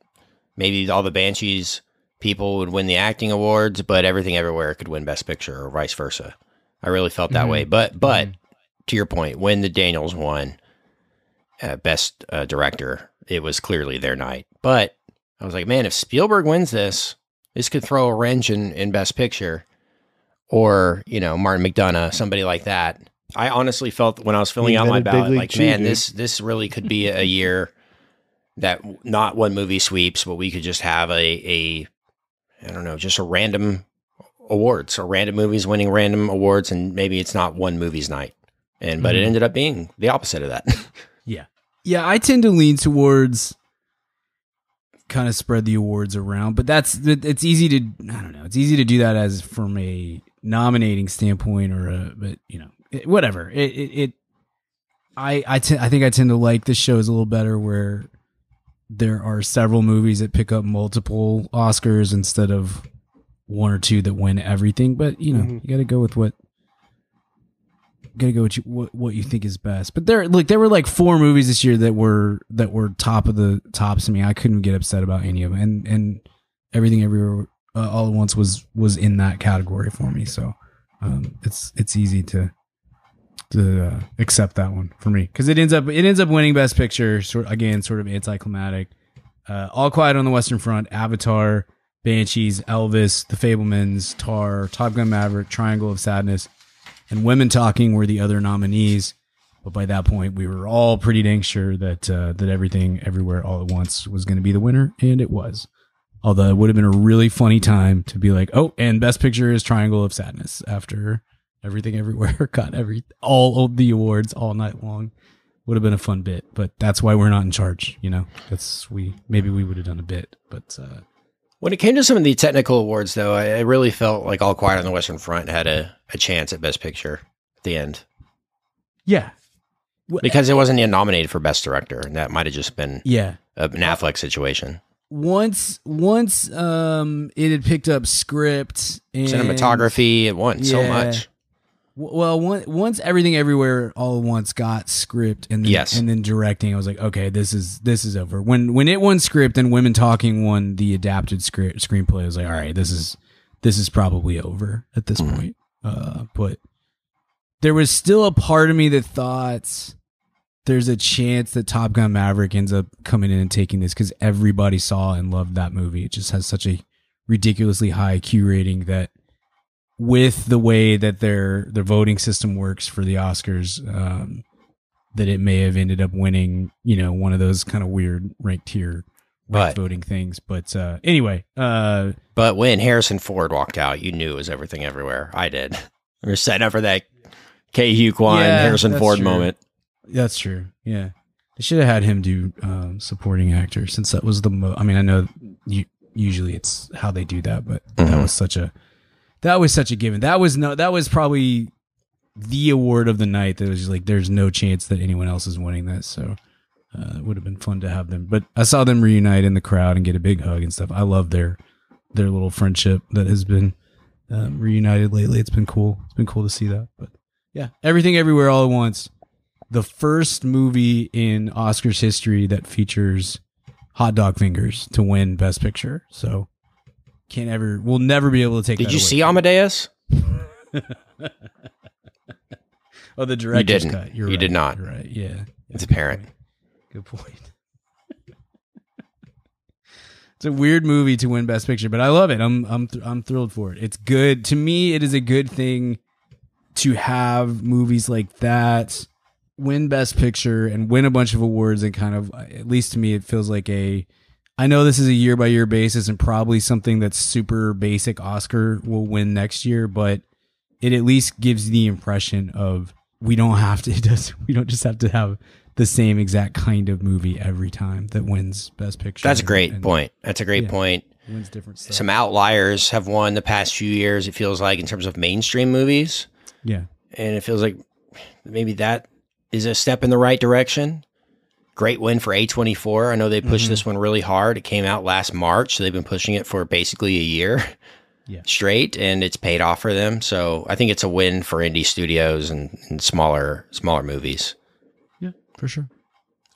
B: maybe all the Banshees people would win the acting awards, but Everything Everywhere could win Best Picture or vice versa. I really felt that
D: Mhm.
B: way. But but to your point, when the Daniels won uh, Best uh, Director, it was clearly their night. But I was like, man, if Spielberg wins this, this could throw a wrench in, in Best Picture, or you know Martin McDonagh, somebody like that. I honestly felt when I was filling out my ballot, like, man,
C: dude.
B: this this really could be a year that not one movie sweeps, but we could just have a a I don't know, just a random awards or random movies winning random awards, and maybe it's not one movie's night. And but it
D: Mhm.
B: ended up being the opposite of that.
D: Yeah. I tend to lean towards kind of spread the awards around, but that's it's easy to I don't know. It's easy to do that as from a nominating standpoint or a but you know, it, whatever. It it, it I I think I tend to like the shows a little better where there are several movies that pick up multiple Oscars instead of one or two that win everything, but you know,
C: Mhm.
D: you got to go with what gotta go with you, what what you think is best. But there, like, there were like four movies this year that were that were top of the tops to me. I couldn't get upset about any of them, and and everything everywhere uh, all at once was was in that category for me. So um, it's it's easy to to uh, accept that one for me because it ends up it ends up winning Best Picture. Sort again, sort of anticlimactic. Uh, all Quiet on the Western Front, Avatar, Banshees, Elvis, The Fabelmans, Tar, Top Gun Maverick, Triangle of Sadness, and Women Talking were the other nominees. But by that point, we were all pretty dang sure that uh, that everything, everywhere, all at once was going to be the winner, and it was. Although it would have been a really funny time to be like, oh, and Best Picture is Triangle of Sadness after everything, everywhere got every all of the awards all night long. Would have been a fun bit, but that's why we're not in charge. You know, that's we maybe we would have done a bit, but uh,
B: When it came to some of the technical awards, though, I, I really felt like All Quiet on the Western Front had a, a chance at Best Picture at the end
D: yeah,
B: because it wasn't nominated for Best Director, and that might have just been
D: yeah.
B: a, an Affleck situation.
D: once once um it had picked up script and
B: Cinematography, it won so much.
D: Well, one, once everything everywhere all at once got script and then,
B: Yes.
D: and then directing, I was like, okay, this is this is over. When when it won script and Women Talking won the adapted script screenplay, I was like, all right, this is this is probably over at this
B: Mhm.
D: point. Uh, but there was still a part of me that thought there's a chance that Top Gun Maverick ends up coming in and taking this because everybody saw and loved that movie. It just has such a ridiculously high Q rating that with the way that their their voting system works for the Oscars, um, that it may have ended up winning, you know, one of those kind of weird ranked tier
B: But-
D: voting things. But uh, anyway, uh,
B: But when Harrison Ford walked out, you knew it was everything everywhere. I did. We were setting up for that Ke Huy Quan,
D: Yeah,
B: Harrison Ford
D: true.
B: moment.
D: that's true. Yeah, they should have had him do um, supporting actor since that was the. Mo- I mean, I know you, usually it's how they do that, but that
B: Mhm.
D: was such a that was such a given. That was no. That was probably the award of the night. That was just like, there's no chance that anyone else is winning this. So uh, it would have been fun to have them. But I saw them reunite in the crowd and get a big hug and stuff. I love their their little friendship that has been um, reunited lately. It's been cool. It's been cool to see that. But yeah, everything, everywhere, all at once. The first movie in Oscars history that features hot dog fingers to win Best Picture. So can't ever. We'll never be able to take. That.
B: Did you
D: away
B: see Amadeus?
D: Oh, the director's
B: didn't.
D: cut. You're
B: You
D: right.
B: did not.
D: You're right. Yeah.
B: It's apparent.
D: Good point. it's a weird movie to win Best Picture, but I love it. I'm I'm th- I'm thrilled for it. It's good to me. It is a good thing to have movies like that win Best Picture and win a bunch of awards and kind of at least to me it feels like a. I know this is a year by year basis and probably something that's super basic Oscar will win next year, but it at least gives the impression of we don't have to it does we don't just have to have the same exact kind of movie every time that wins best picture
B: That's a great
D: and
B: point. That's a great
D: Yeah.
B: point.
D: wins different stuff
B: Some outliers have won the past few years, it feels like, in terms of mainstream movies.
D: yeah
B: And it feels like maybe that is a step in the right direction. Great win for A24. I know they pushed
D: Mhm.
B: this one really hard. It came out last March, so they've been pushing it for basically a year
D: Yeah.
B: straight, and it's paid off for them. So I think it's a win for indie studios and, and smaller smaller movies.
D: Yeah for sure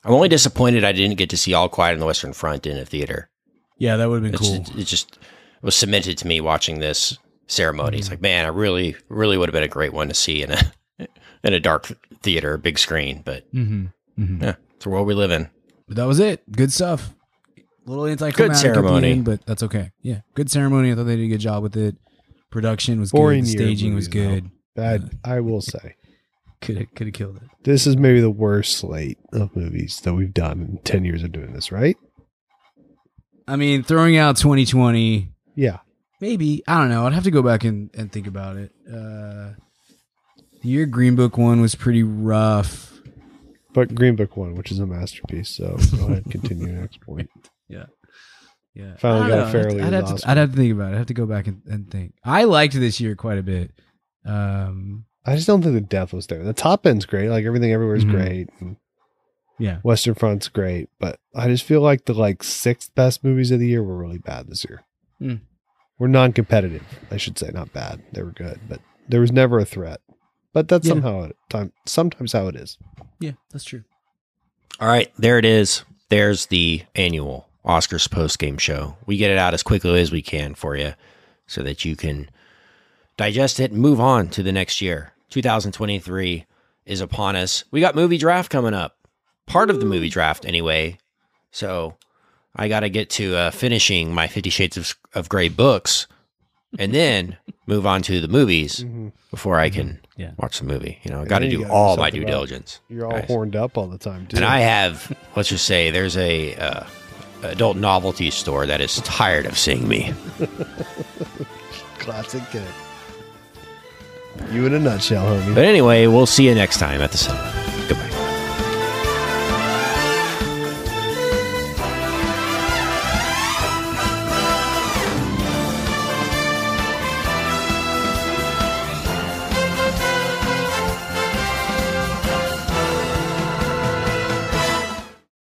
B: I'm only disappointed I didn't get to see All Quiet on the Western Front in a theater.
D: yeah that would have been
B: It's
D: cool
B: just, it just was cemented to me watching this ceremony.
D: Mm-hmm.
B: It's like, man, I really, really would have been a great one to see in a in a dark theater, big screen. But
D: mm-hmm. Mm-hmm.
B: yeah, it's the world we live in.
D: but that was it good stuff little anticlimactic at the
B: ceremony.
D: end, but that's okay yeah good ceremony I thought they did a good job with it production was
C: Boring
D: good staging was
C: movies,
D: good
C: Bad, I will say.
D: Could have could have killed it
C: This is maybe the worst slate of movies that we've done in 10 years of doing this, right?
D: I mean throwing out 2020
C: Yeah.
D: Maybe I don't know. I'd have to go back and, and think about it. Uh, the year Green Book one was pretty rough.
C: But Green Book one, which is a masterpiece. So go ahead, continue next point.
D: Yeah, yeah.
C: Finally
D: I
C: got
D: don't
C: a fairly
D: know. I'd have, to, I'd have to think about it. I'd have to go back and, and think. I liked this year quite a bit. Um,
C: I just don't think the depth was there. The top end's great. Like everything everywhere is
D: Mhm.
C: great. And
D: yeah,
C: Western Front's great. But I just feel like the like sixth best movies of the year were really bad this year.
D: Hmm.
C: We're non competitive, I should say. Not bad. They were good. But there was never a threat. But that's
D: Yeah.
C: somehow it, time sometimes how it is.
D: yeah, that's true.
B: All right, there it is. There's the annual Oscars post game show. We get it out as quickly as we can for you so that you can digest it and move on to the next year. 2023 is upon us. We got movie draft coming up. Part of the movie draft, anyway. So I got to get to uh, finishing my Fifty Shades of, of Grey books and then move on to the movies before I can
D: Yeah.
B: watch the movie. You know, I got to do all my due diligence.
C: You're all
B: guys.
C: horned up all the time, too.
B: And I have, let's just say, there's a uh, adult novelty store that is tired of seeing me.
C: Classic kid. You in a nutshell, homie.
B: But anyway, we'll see you next time at the cinema.